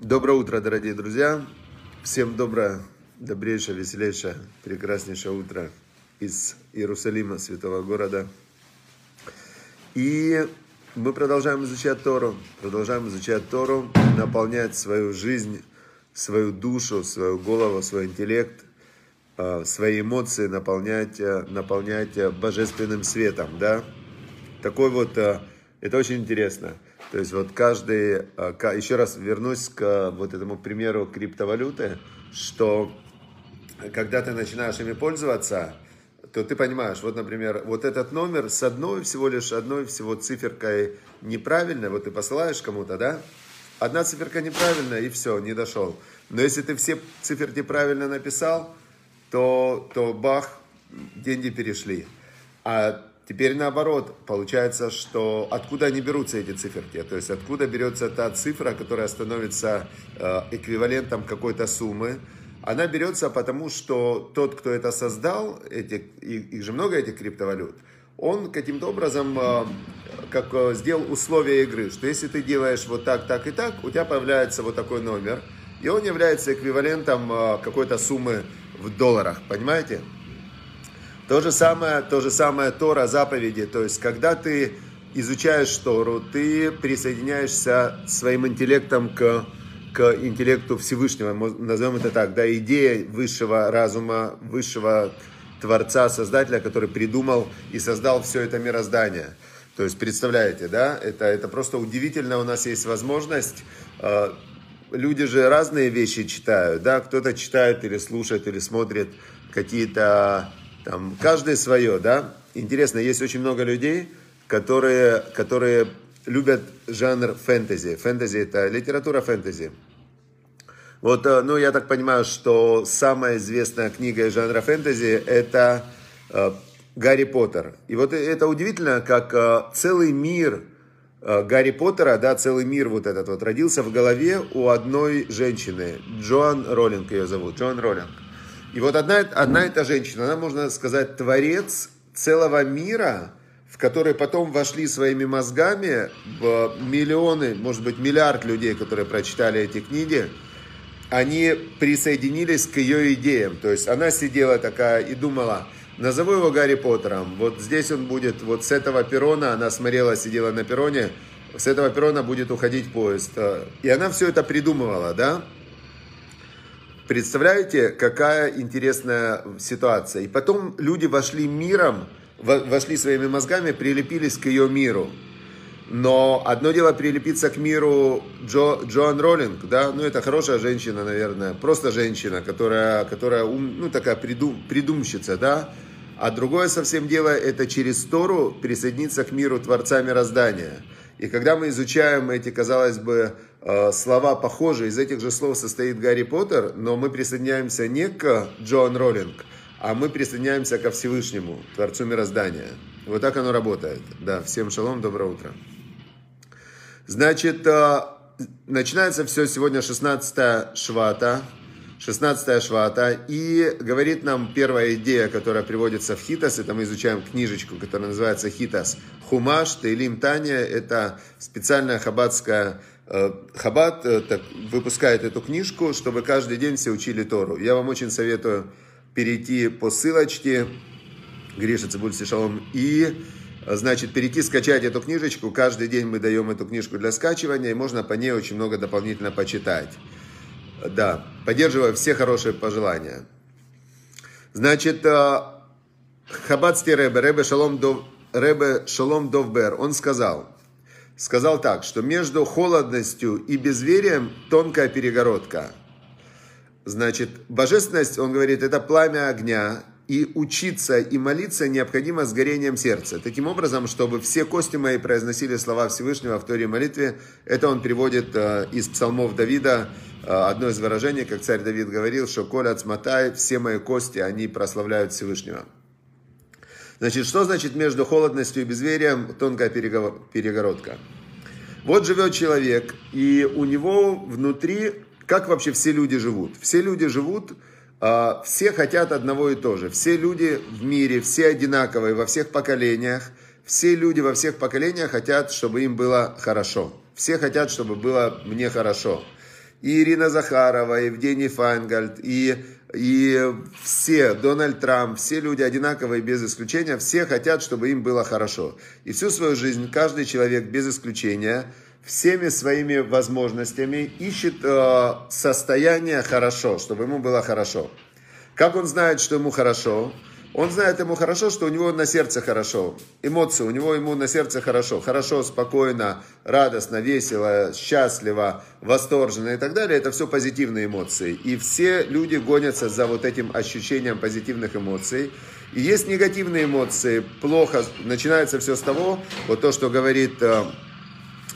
Доброе утро, дорогие друзья. Всем доброе, добрейшее, веселейшее, прекраснейшее утро из Иерусалима, святого города. И мы продолжаем изучать Тору, продолжаем изучать Тору, наполнять свою жизнь, свою душу, свою голову, свой интеллект, а, свои эмоции наполнять, а, наполнять а, божественным светом, да. Такой вот, это очень интересно. То есть вот каждый, а, еще раз вернусь к вот этому примеру криптовалюты, что когда ты начинаешь ими пользоваться, то ты понимаешь, вот, например, вот этот номер с одной всего лишь одной всего циферкой неправильной, вот ты посылаешь кому-то, да, одна циферка неправильная и все, не дошел. Но если ты все циферки правильно написал, то, то бах, деньги перешли. А Теперь наоборот, получается, что откуда они берутся эти циферки? То есть откуда берется та цифра, которая становится э, эквивалентом какой-то суммы? Она берется потому, что тот, кто это создал, эти, их же много этих криптовалют, он каким-то образом э, как э, сделал условия игры, что если ты делаешь вот так, так и так, у тебя появляется вот такой номер, и он является эквивалентом какой-то суммы в долларах, понимаете? То же самое, то же самое Тора, заповеди. То есть, когда ты изучаешь Тору, ты присоединяешься своим интеллектом к, к интеллекту Всевышнего, назовем это так, да, идея высшего разума, высшего Творца, Создателя, который придумал и создал все это мироздание. То есть, представляете, да, это, это просто удивительно, у нас есть возможность э, люди же разные вещи читают, да, кто-то читает или слушает, или смотрит какие-то там каждый свое, да. Интересно, есть очень много людей, которые, которые любят жанр фэнтези. Фэнтези это литература фэнтези. Вот, э, ну, я так понимаю, что самая известная книга жанра фэнтези это э, Гарри Поттер. И вот это удивительно, как э, целый мир э, Гарри Поттера, да, целый мир вот этот вот родился в голове у одной женщины. Джоан Роллинг ее зовут, Джоан Роллинг. И вот одна, одна эта женщина, она, можно сказать, творец целого мира, в который потом вошли своими мозгами в миллионы, может быть, миллиард людей, которые прочитали эти книги, они присоединились к ее идеям. То есть она сидела такая и думала, назову его Гарри Поттером. Вот здесь он будет, вот с этого перрона, она смотрела, сидела на перроне, с этого перрона будет уходить поезд. И она все это придумывала, да? Представляете, какая интересная ситуация. И потом люди вошли миром, вошли своими мозгами, прилепились к ее миру. Но одно дело прилепиться к миру Джо, Джоан Роллинг, да, ну это хорошая женщина, наверное, просто женщина, которая, которая ну такая придум, придумщица, да. А другое совсем дело, это через Тору присоединиться к миру Творца Мироздания. И когда мы изучаем эти, казалось бы, слова похожие, из этих же слов состоит Гарри Поттер, но мы присоединяемся не к Джоан Роллинг, а мы присоединяемся ко Всевышнему, Творцу мироздания. Вот так оно работает. Да, всем шалом, доброе утро. Значит, э, начинается все сегодня 16 швата, 16 швата, и говорит нам первая идея, которая приводится в Хитас, это мы изучаем книжечку, которая называется Хитас. Хумаш, Тейлим Таня, это специальная хабатская э, Хабат э, так, выпускает эту книжку, чтобы каждый день все учили Тору. Я вам очень советую перейти по ссылочке Гриша Цибуль Шалом и значит, перейти, скачать эту книжечку. Каждый день мы даем эту книжку для скачивания, и можно по ней очень много дополнительно почитать. Да, поддерживаю все хорошие пожелания. Значит, э, Хабадский Ребе, Ребе Шалом, Дов, Ребе Шалом Довбер, он сказал, сказал так, что между холодностью и безверием тонкая перегородка. Значит, божественность, он говорит, это пламя огня, и учиться и молиться необходимо с горением сердца. Таким образом, чтобы все кости мои произносили слова Всевышнего в Торе молитве, это он приводит э, из псалмов Давида, э, одно из выражений, как царь Давид говорил, что «Коля цматай, все мои кости, они прославляют Всевышнего». Значит, что значит между холодностью и безверием тонкая перегородка? Вот живет человек, и у него внутри, как вообще все люди живут? Все люди живут а, все хотят одного и то же. Все люди в мире, все одинаковые во всех поколениях. Все люди во всех поколениях хотят, чтобы им было хорошо. Все хотят, чтобы было мне хорошо. и Ирина Захарова, и Евгений Файнгольд, и, и все, Дональд Трамп, все люди одинаковые без исключения, все хотят, чтобы им было хорошо. И всю свою жизнь каждый человек без исключения всеми своими возможностями ищет э, состояние хорошо, чтобы ему было хорошо. Как он знает, что ему хорошо? Он знает ему хорошо, что у него на сердце хорошо. Эмоции, у него ему на сердце хорошо. Хорошо, спокойно, радостно, весело, счастливо, восторженно и так далее. Это все позитивные эмоции. И все люди гонятся за вот этим ощущением позитивных эмоций. И есть негативные эмоции. Плохо. Начинается все с того, вот то, что говорит э,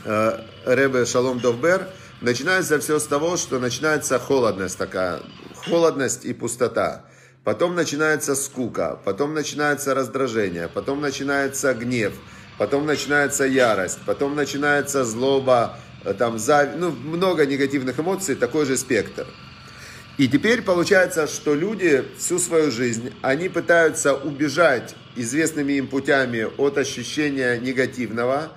э, Ребе Шалом Довбер, начинается все с того, что начинается холодность такая. Холодность и пустота. Потом начинается скука, потом начинается раздражение, потом начинается гнев, потом начинается ярость, потом начинается злоба, э, там, зав... ну, много негативных эмоций, такой же спектр. И теперь получается, что люди всю свою жизнь, они пытаются убежать известными им путями от ощущения негативного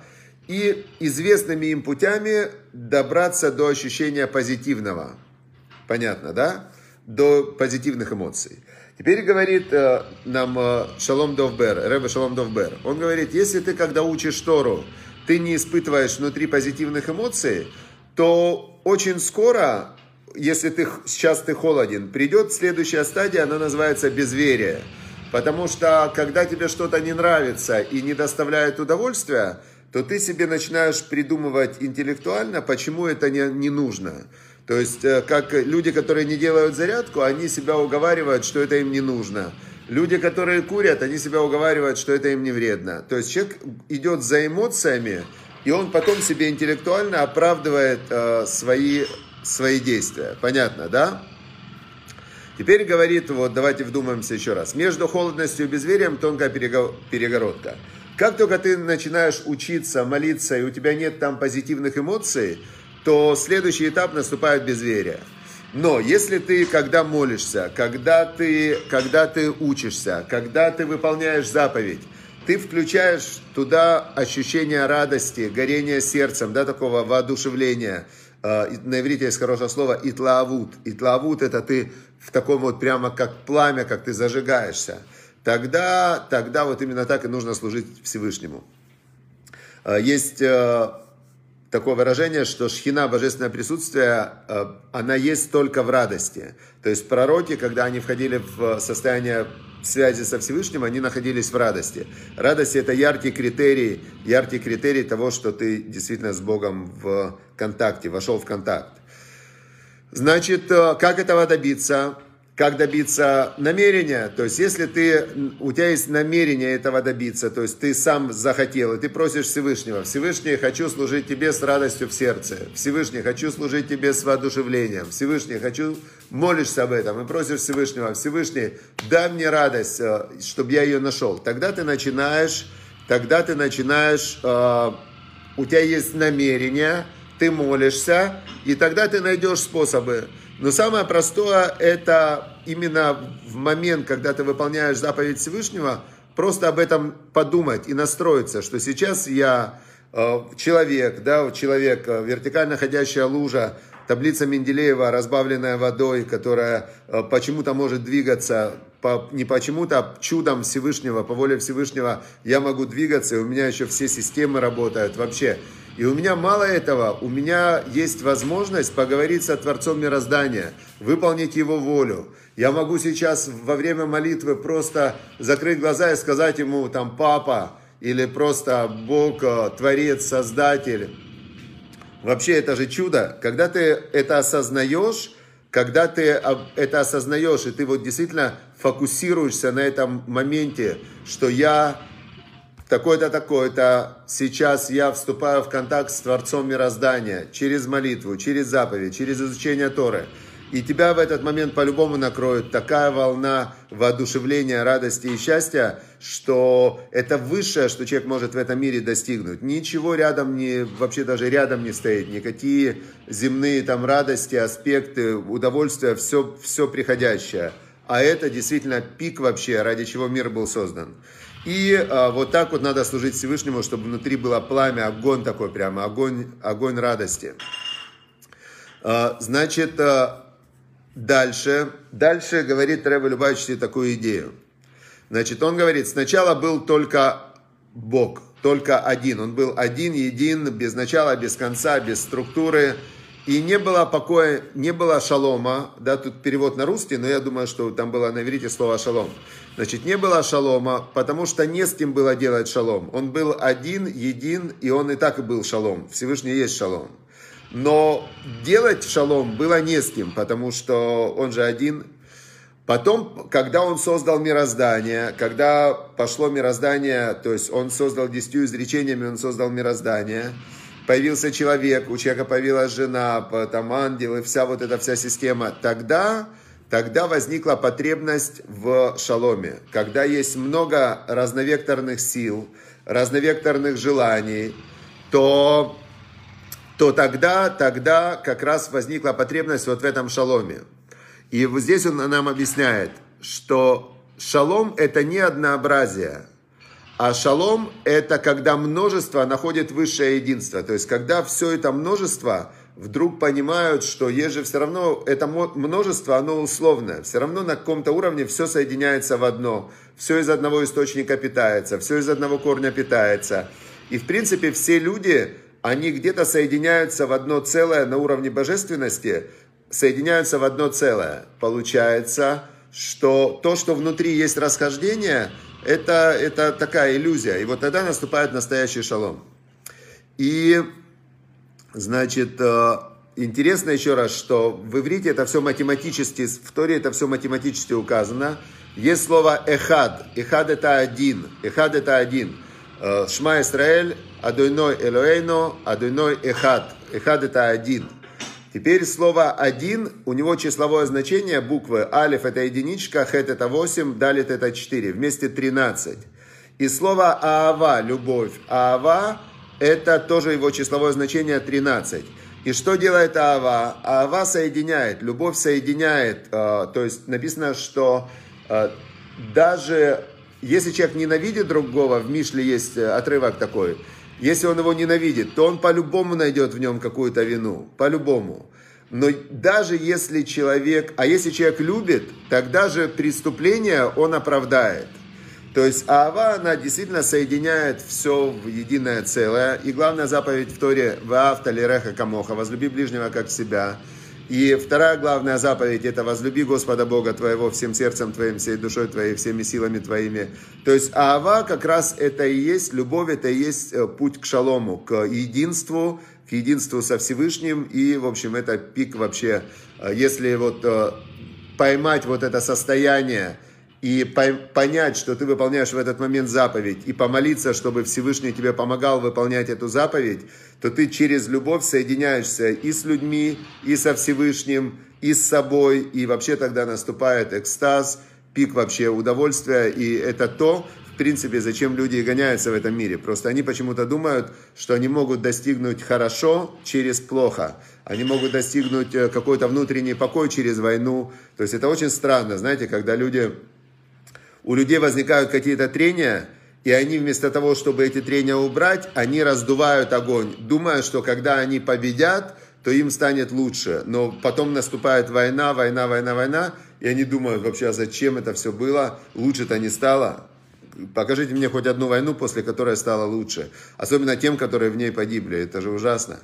и известными им путями добраться до ощущения позитивного. Понятно, да? До позитивных эмоций. Теперь говорит э, нам э, Шалом Довбер, Рэбе Шалом Довбер, он говорит, если ты, когда учишь Тору, ты не испытываешь внутри позитивных эмоций, то очень скоро, если ты сейчас ты холоден, придет следующая стадия, она называется безверие. Потому что, когда тебе что-то не нравится и не доставляет удовольствия, то ты себе начинаешь придумывать интеллектуально, почему это не, не нужно. То есть, э, как люди, которые не делают зарядку, они себя уговаривают, что это им не нужно. Люди, которые курят, они себя уговаривают, что это им не вредно. То есть человек идет за эмоциями, и он потом себе интеллектуально оправдывает э, свои, свои действия. Понятно, да? Теперь говорит, вот давайте вдумаемся еще раз. Между холодностью и безверием тонкая перегородка. Как только ты начинаешь учиться, молиться, и у тебя нет там позитивных эмоций, то следующий этап наступает безверие. Но если ты, когда молишься, когда ты, когда ты учишься, когда ты выполняешь заповедь, ты включаешь туда ощущение радости, горения сердцем, да, такого воодушевления. А, на иврите есть хорошее слово итлавут. Итлавут это ты в таком вот прямо как пламя, как ты зажигаешься. Тогда, тогда вот именно так и нужно служить Всевышнему. А, есть а, такое выражение, что шхина, божественное присутствие, э, она есть только в радости. То есть пророки, когда они входили в состояние связи со Всевышним, они находились в радости. Радость это яркий критерий, яркий критерий того, что ты действительно с Богом в контакте, вошел в контакт. Значит, э, как этого добиться? Как добиться намерения. То есть, если ты, у тебя есть намерение этого добиться, то есть ты сам захотел, и ты просишь Всевышнего, Всевышний, хочу служить тебе с радостью в сердце, Всевышний, хочу служить тебе с воодушевлением, Всевышний, хочу, молишься об этом и просишь Всевышнего, Всевышний, дай мне радость, э, чтобы я ее нашел. Тогда ты начинаешь, тогда ты начинаешь, э, у тебя есть намерение, ты молишься, и тогда ты найдешь способы. Но самое простое это именно в момент, когда ты выполняешь заповедь Всевышнего, просто об этом подумать и настроиться, что сейчас я э, человек, да, человек, э, вертикально ходящая лужа, таблица Менделеева, разбавленная водой, которая э, почему-то может двигаться, по, не почему-то, а чудом Всевышнего, по воле Всевышнего я могу двигаться, и у меня еще все системы работают вообще. И у меня мало этого, у меня есть возможность поговорить со Творцом Мироздания, выполнить Его волю. Я могу сейчас во время молитвы просто закрыть глаза и сказать Ему, там, Папа, или просто Бог, э, Творец, Создатель. Вообще это же чудо. Когда ты это осознаешь, когда ты это осознаешь, и ты вот действительно фокусируешься на этом моменте, что я такой-то, такой-то, сейчас я вступаю в контакт с Творцом Мироздания через молитву, через заповедь, через изучение Торы. И тебя в этот момент по-любому накроет такая волна воодушевления, радости и счастья, что это высшее, что человек может в этом мире достигнуть. Ничего рядом не, вообще даже рядом не стоит, никакие земные там радости, аспекты, удовольствия, все, все приходящее. А это действительно пик вообще, ради чего мир был создан. И а, вот так вот надо служить Всевышнему, чтобы внутри было пламя, огонь такой прямо, огонь, огонь радости. А, значит, а, дальше, дальше говорит Рэбе Любавичи такую идею. Значит, он говорит, сначала был только Бог, только один. Он был один, един, без начала, без конца, без структуры. И не было покоя, не было шалома, да, тут перевод на русский, но я думаю, что там было на иврите слово шалом. Значит, не было шалома, потому что не с кем было делать шалом. Он был один, един, и он и так и был шалом. Всевышний есть шалом. Но делать шалом было не с кем, потому что он же один. Потом, когда он создал мироздание, когда пошло мироздание, то есть он создал десятью изречениями, он создал мироздание, появился человек, у человека появилась жена, там ангел и вся вот эта вся система, тогда, тогда возникла потребность в шаломе. Когда есть много разновекторных сил, разновекторных желаний, то то тогда, тогда как раз возникла потребность вот в этом шаломе. И вот здесь он нам объясняет, что шалом это не однообразие, а шалом это когда множество находит высшее единство. То есть когда все это множество вдруг понимают, что есть же все равно, это множество, оно условное. Все равно на каком-то уровне все соединяется в одно. Все из одного источника питается, все из одного корня питается. И в принципе все люди, они где-то соединяются в одно целое на уровне божественности, соединяются в одно целое. Получается, что то, что внутри есть расхождение, это, это такая иллюзия. И вот тогда наступает настоящий шалом. И, значит, э, интересно еще раз, что в иврите это все математически, в Торе это все математически указано. Есть слово эхад. Эхад это один. Эхад это один. Э, Шма Исраэль, Адойной Элоэйно, Адойной Эхад. Эхад это один. Теперь слово «один», у него числовое значение буквы «алиф» это единичка, «хет» это 8, «далит» это 4, вместе 13. И слово «аава» – любовь. «Аава» это тоже его числовое значение 13. И что делает Аава? Аава соединяет, любовь соединяет. Э, то есть написано, что э, даже если человек ненавидит другого, в Мишле есть э, отрывок такой, если он его ненавидит, то он по-любому найдет в нем какую-то вину, по-любому. Но даже если человек, а если человек любит, тогда же преступление он оправдает. То есть Ава, она действительно соединяет все в единое целое. И главная заповедь в Торе «Ваавта лиреха камоха» – «Возлюби ближнего, как себя». И вторая главная заповедь – это возлюби Господа Бога твоего всем сердцем твоим, всей душой твоей, всеми силами твоими. То есть Аава как раз это и есть, любовь это и есть э, путь к шалому, к единству, к единству со Всевышним. И, в общем, это пик вообще, э, если вот э, поймать вот это состояние, и понять, что ты выполняешь в этот момент заповедь, и помолиться, чтобы Всевышний тебе помогал выполнять эту заповедь, то ты через любовь соединяешься и с людьми, и со Всевышним, и с собой, и вообще тогда наступает экстаз, пик вообще удовольствия, и это то, в принципе, зачем люди гоняются в этом мире. Просто они почему-то думают, что они могут достигнуть хорошо через плохо. Они могут достигнуть э, какой-то внутренний покой через войну. То есть это очень странно, знаете, когда люди у людей возникают какие-то трения, и они вместо того, чтобы эти трения убрать, они раздувают огонь, думая, что когда они победят, то им станет лучше. Но потом наступает война, война, война, война, и они думают вообще, а зачем это все было, лучше-то не стало. Покажите мне хоть одну войну, после которой стало лучше. Особенно тем, которые в ней погибли. Это же ужасно.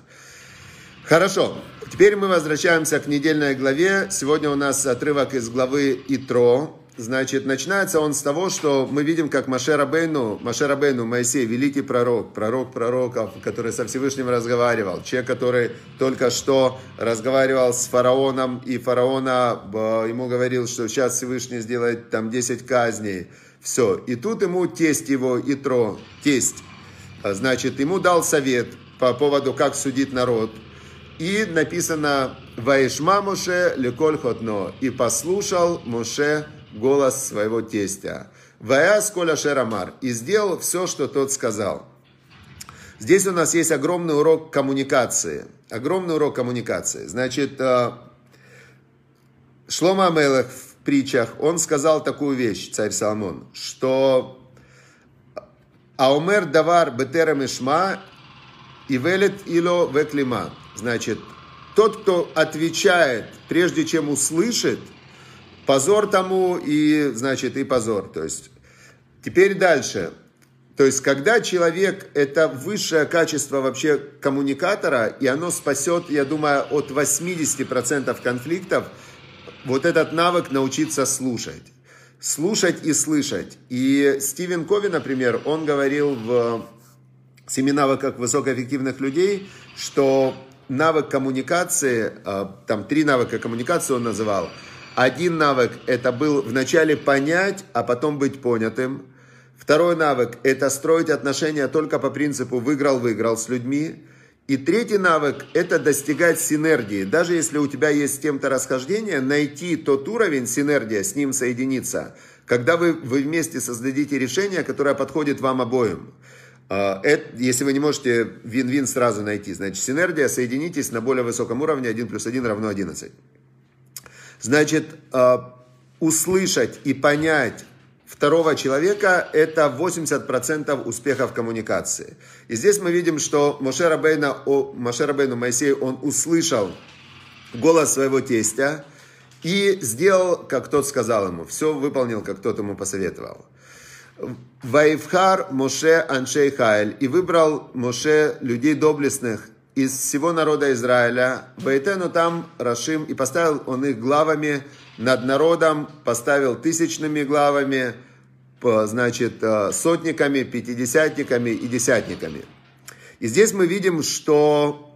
Хорошо. Теперь мы возвращаемся к недельной главе. Сегодня у нас отрывок из главы Итро. Значит, начинается он с того, что мы видим, как Маше Рабейну, Маше Рабейну, Моисей, великий пророк, пророк пророков, который со Всевышним разговаривал, человек, который только что разговаривал с фараоном, и фараона ему говорил, что сейчас Всевышний сделает там 10 казней, все. И тут ему тесть его, Итро, тесть, значит, ему дал совет по поводу, как судить народ, и написано «Ваишма Моше леколь хотно» и послушал Моше голос своего тестя. Ваяс коля шерамар. И сделал все, что тот сказал. Здесь у нас есть огромный урок коммуникации. Огромный урок коммуникации. Значит, э, Шлома Амелех в притчах, он сказал такую вещь, царь Соломон, что Аумер давар бетерам ишма и велет ило веклима. Значит, тот, кто отвечает, прежде чем услышит, позор тому и, значит, и позор. То есть, теперь дальше. То есть, когда человек, это высшее качество вообще коммуникатора, и оно спасет, я думаю, от 80% конфликтов, вот этот навык научиться слушать. Слушать и слышать. И Стивен Кови, например, он говорил в семи навыках высокоэффективных людей, что навык коммуникации, э, там три навыка коммуникации он называл. Один навык это был вначале понять, а потом быть понятым. Второй навык это строить отношения только по принципу выиграл-выиграл с людьми. И третий навык – это достигать синергии. Даже если у тебя есть с кем-то расхождение, найти тот уровень синергия, с ним соединиться, когда вы, вы вместе создадите решение, которое подходит вам обоим. А, это, если вы не можете вин-вин сразу найти, значит, синергия, соединитесь на более высоком уровне, 1 плюс 1 равно 11. Значит, а, услышать и понять второго человека – это 80% успеха в коммуникации. И здесь мы видим, что Моше Рабейна, Моше Рабейну Моисей, он услышал голос своего тестя и сделал, как тот сказал ему, все выполнил, как тот ему посоветовал. Ваивхар Моше Аншей Хайль. И выбрал Моше людей доблестных из всего народа Израиля. Ваитену там Рашим. И поставил он их главами над народом. Поставил тысячными главами, значит, э, сотниками, пятидесятниками и десятниками. И здесь мы видим, что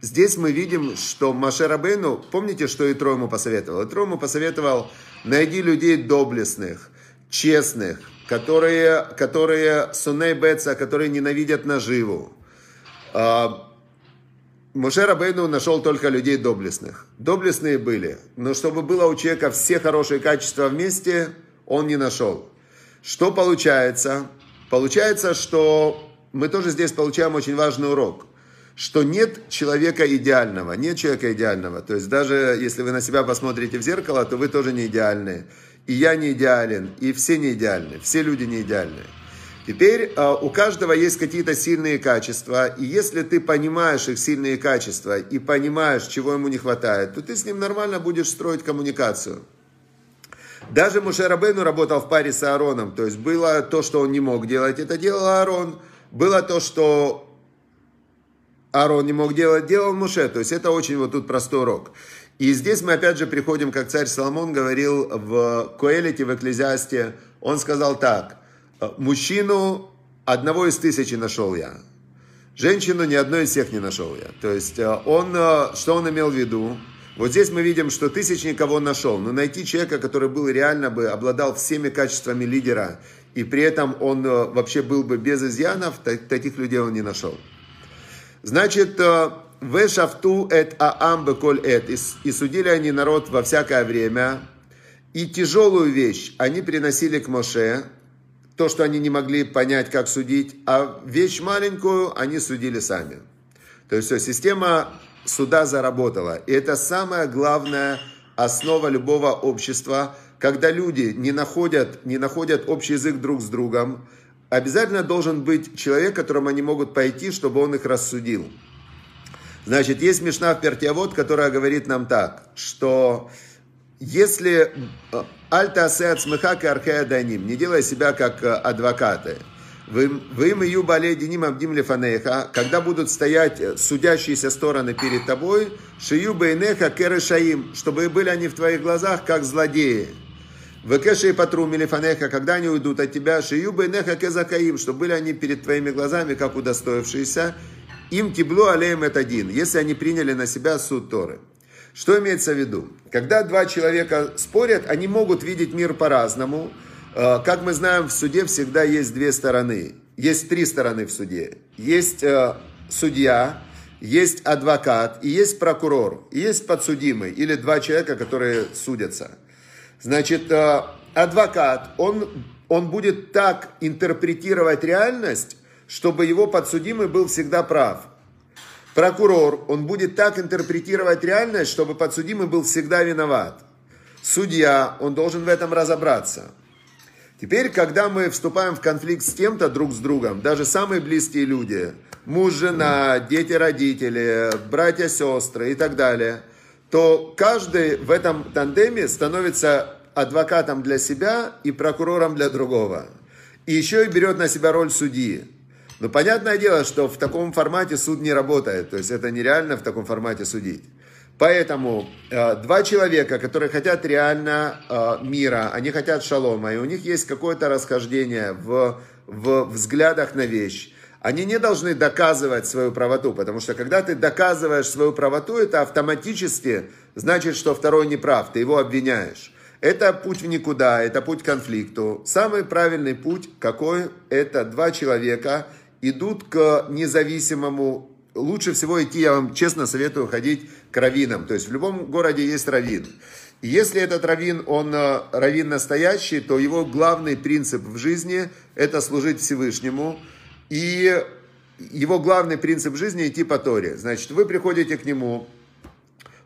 Здесь мы видим, что Маше Рабейну, помните, что Итро ему посоветовал? Итро ему посоветовал, найди людей доблестных, честных, которые, которые суней беца, которые ненавидят наживу. А, Муше Рабейну нашел только людей доблестных. Доблестные были, но чтобы было у человека все хорошие качества вместе, он не нашел. Что получается? Получается, что мы тоже здесь получаем очень важный урок, что нет человека идеального, нет человека идеального. То есть даже если вы на себя посмотрите в зеркало, то вы тоже не идеальные и я не идеален, и все не идеальны, все люди не идеальны. Теперь а, у каждого есть какие-то сильные качества, и если ты понимаешь их сильные качества и понимаешь, чего ему не хватает, то ты с ним нормально будешь строить коммуникацию. Даже Муше Рабейну работал в паре с Аароном, то есть было то, что он не мог делать, это делал Аарон, было то, что Аарон не мог делать, делал Муше, то есть это очень вот тут простой урок. И здесь мы опять же приходим, как царь Соломон говорил в Коэлите, в Экклезиасте, он сказал так, мужчину одного из тысячи нашел я, женщину ни одной из всех не нашел я. То есть э, он, э, что он имел в виду? Вот здесь мы видим, что тысяч никого нашел, но найти человека, который был реально бы, обладал всеми качествами лидера, и при этом он э, вообще был бы без изъянов, таких людей он не нашел. Значит, Вешафту эт аам беколь эт. И судили они народ во всякое время. И тяжелую вещь они приносили к Моше, то, что они не могли понять, как судить, а вещь маленькую они судили сами. То есть все, система суда заработала. И это самая главная основа любого общества, когда люди не находят, не находят общий язык друг с другом, обязательно должен быть человек, которому они могут пойти, чтобы он их рассудил. Значит, есть Мишна в Пертиавод, которая говорит нам так, что если э, Альта Асеат и Архея Даним, не делай себя как э, адвокаты, вы им и юбалей диним абдим лефанеха, когда будут стоять э, судящиеся стороны перед тобой, шию бейнеха керешаим, чтобы были они в твоих глазах как злодеи. Векеши и патру милифанеха, когда они уйдут от тебя, шию бейнеха кезакаим, чтобы были они перед твоими глазами как удостоившиеся, им киблу алеем это один, если они приняли на себя суд Торы. Что имеется в виду? Когда два человека спорят, они могут видеть мир по-разному. Э, как мы знаем, в суде всегда есть две стороны. Есть три стороны в суде. Есть э, судья, есть адвокат и есть прокурор, и есть подсудимый, или два человека, которые судятся. Значит, э, адвокат, он, он будет так интерпретировать реальность, чтобы его подсудимый был всегда прав. Прокурор, он будет так интерпретировать реальность, чтобы подсудимый был всегда виноват. Судья, он должен в этом разобраться. Теперь, когда мы вступаем в конфликт с кем-то друг с другом, даже самые близкие люди, муж, жена, дети, родители, братья, сестры и так далее, то каждый в этом тандеме становится адвокатом для себя и прокурором для другого. И еще и берет на себя роль судьи. Но понятное дело, что в таком формате суд не работает. То есть это нереально в таком формате судить. Поэтому э, два человека, которые хотят реально э, мира, они хотят шалома, и у них есть какое-то расхождение в, в взглядах на вещь, они не должны доказывать свою правоту, потому что когда ты доказываешь свою правоту, это автоматически значит, что второй не прав, ты его обвиняешь. Это путь в никуда, это путь к конфликту. Самый правильный путь какой? Это два человека идут к независимому. Лучше всего идти, я вам честно советую, ходить к раввинам. То есть в любом городе есть раввин. И если этот раввин, он э, раввин настоящий, то его главный принцип в жизни – это служить Всевышнему. И его главный принцип жизни – идти по Торе. Значит, вы приходите к нему,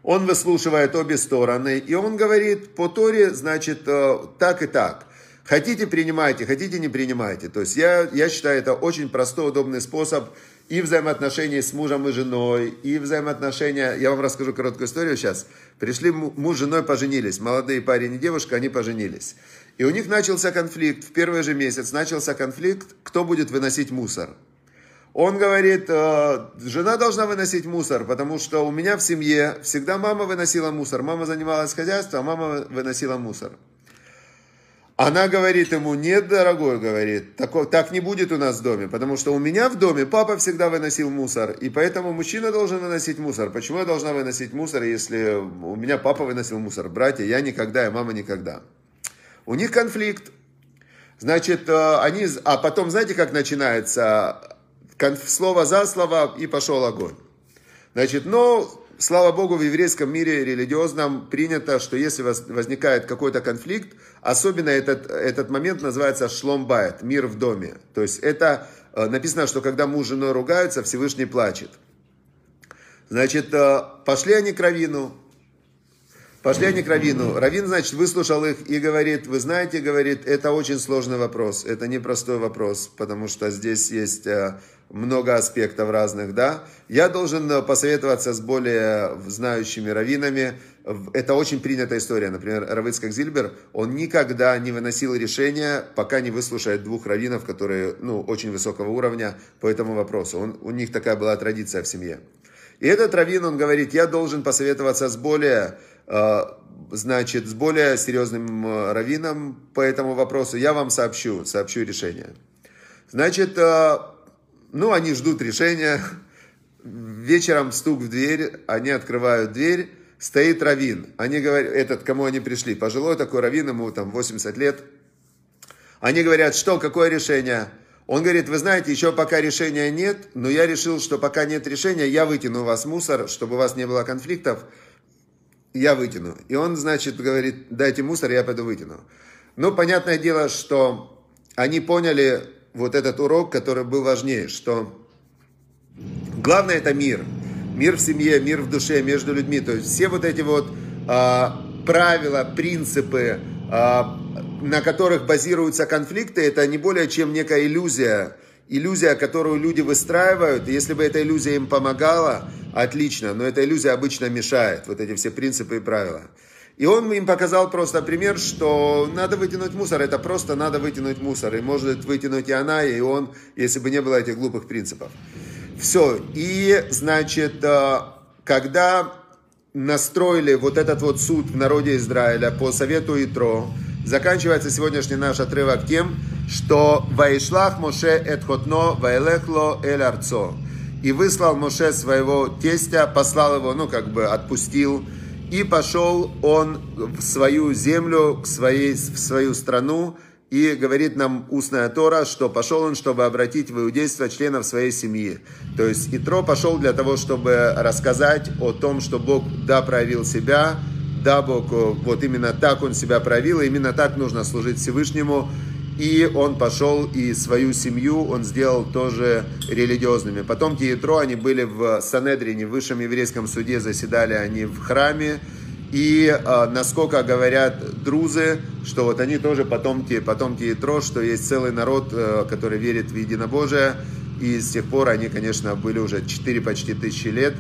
он выслушивает обе стороны, и он говорит по Торе, значит, э, так и так. Хотите, принимайте, хотите, не принимайте. То есть я, я считаю, это очень простой, удобный способ и взаимоотношений с мужем и женой, и взаимоотношения... Я вам расскажу короткую историю сейчас. Пришли муж с женой поженились, молодые парень и девушка, они поженились. И у них начался конфликт, в первый же месяц начался конфликт, кто будет выносить мусор. Он говорит, «Э, жена должна выносить мусор, потому что у меня в семье всегда мама выносила мусор. Мама занималась хозяйством, а мама выносила мусор. Она говорит ему, нет, дорогой, говорит, так, так не будет у нас в доме, потому что у меня в доме папа всегда выносил мусор, и поэтому мужчина должен выносить мусор. Почему я должна выносить мусор, если у меня папа выносил мусор? Братья, я никогда, и мама никогда. У них конфликт. Значит, э, они, а потом, знаете, как начинается? Слово за слово, и пошел огонь. Значит, но слава богу, в еврейском мире религиозном принято, что если возникает какой-то конфликт, особенно этот, этот момент называется шломбайт, мир в доме. То есть это э, написано, что когда муж с женой ругаются, Всевышний плачет. Значит, э, пошли они к Равину, Пошли они к Равину. Равин, значит, выслушал их и говорит, вы знаете, говорит, это очень сложный вопрос, это непростой вопрос, потому что здесь есть э, много аспектов разных, да. Я должен э, посоветоваться с более знающими раввинами. Это очень принятая история. Например, Равыцкак Зильбер, он никогда не выносил решения, пока не выслушает двух раввинов, которые, ну, очень высокого уровня по этому вопросу. Он, у них такая была традиция в семье. И этот раввин, он говорит, я должен посоветоваться с более э, значит, с более серьезным э, раввином по этому вопросу. Я вам сообщу, сообщу решение. Значит, ну, они ждут решения. Вечером стук в дверь, они открывают дверь, стоит Равин. Они говорят, этот, кому они пришли, пожилой такой Равин, ему там 80 лет. Они говорят, что, какое решение? Он говорит, вы знаете, еще пока решения нет, но я решил, что пока нет решения, я вытяну у вас мусор, чтобы у вас не было конфликтов, я вытяну. И он, значит, говорит, дайте мусор, я пойду вытяну. Ну, понятное дело, что они поняли, вот этот урок, который был важнее, что главное это мир. Мир в семье, мир в душе, между людьми. То есть все вот эти вот а, правила, принципы, а, на которых базируются конфликты, это не более чем некая иллюзия. Иллюзия, которую люди выстраивают. Если бы эта иллюзия им помогала, отлично. Но эта иллюзия обычно мешает. Вот эти все принципы и правила. И он им показал просто пример, что надо вытянуть мусор, это просто надо вытянуть мусор. И может вытянуть и она, и он, если бы не было этих глупых принципов. Все. И, значит, э, когда настроили вот этот вот суд в народе Израиля по совету Итро, заканчивается сегодняшний наш отрывок тем, что «Ваишлах Моше этхотно ваэлехло эль арцо». И выслал Моше своего тестя, послал его, ну, как бы отпустил, и пошел он в свою землю, в, своей, в свою страну, и говорит нам устная Тора, что пошел он, чтобы обратить в иудейство членов своей семьи. То есть Итро пошел для того, чтобы рассказать о том, что Бог, да, проявил себя, да, Бог, вот именно так он себя проявил, и именно так нужно служить Всевышнему, и он пошел и свою семью он сделал тоже религиозными. Потомки Ятро, они были в Санедрине, в высшем еврейском суде, заседали они в храме. И э, насколько говорят друзы, что вот они тоже потомки, потомки Ятро, что есть целый народ, э, который верит в единобожие. И с тех пор они, конечно, были уже 4 почти тысячи лет.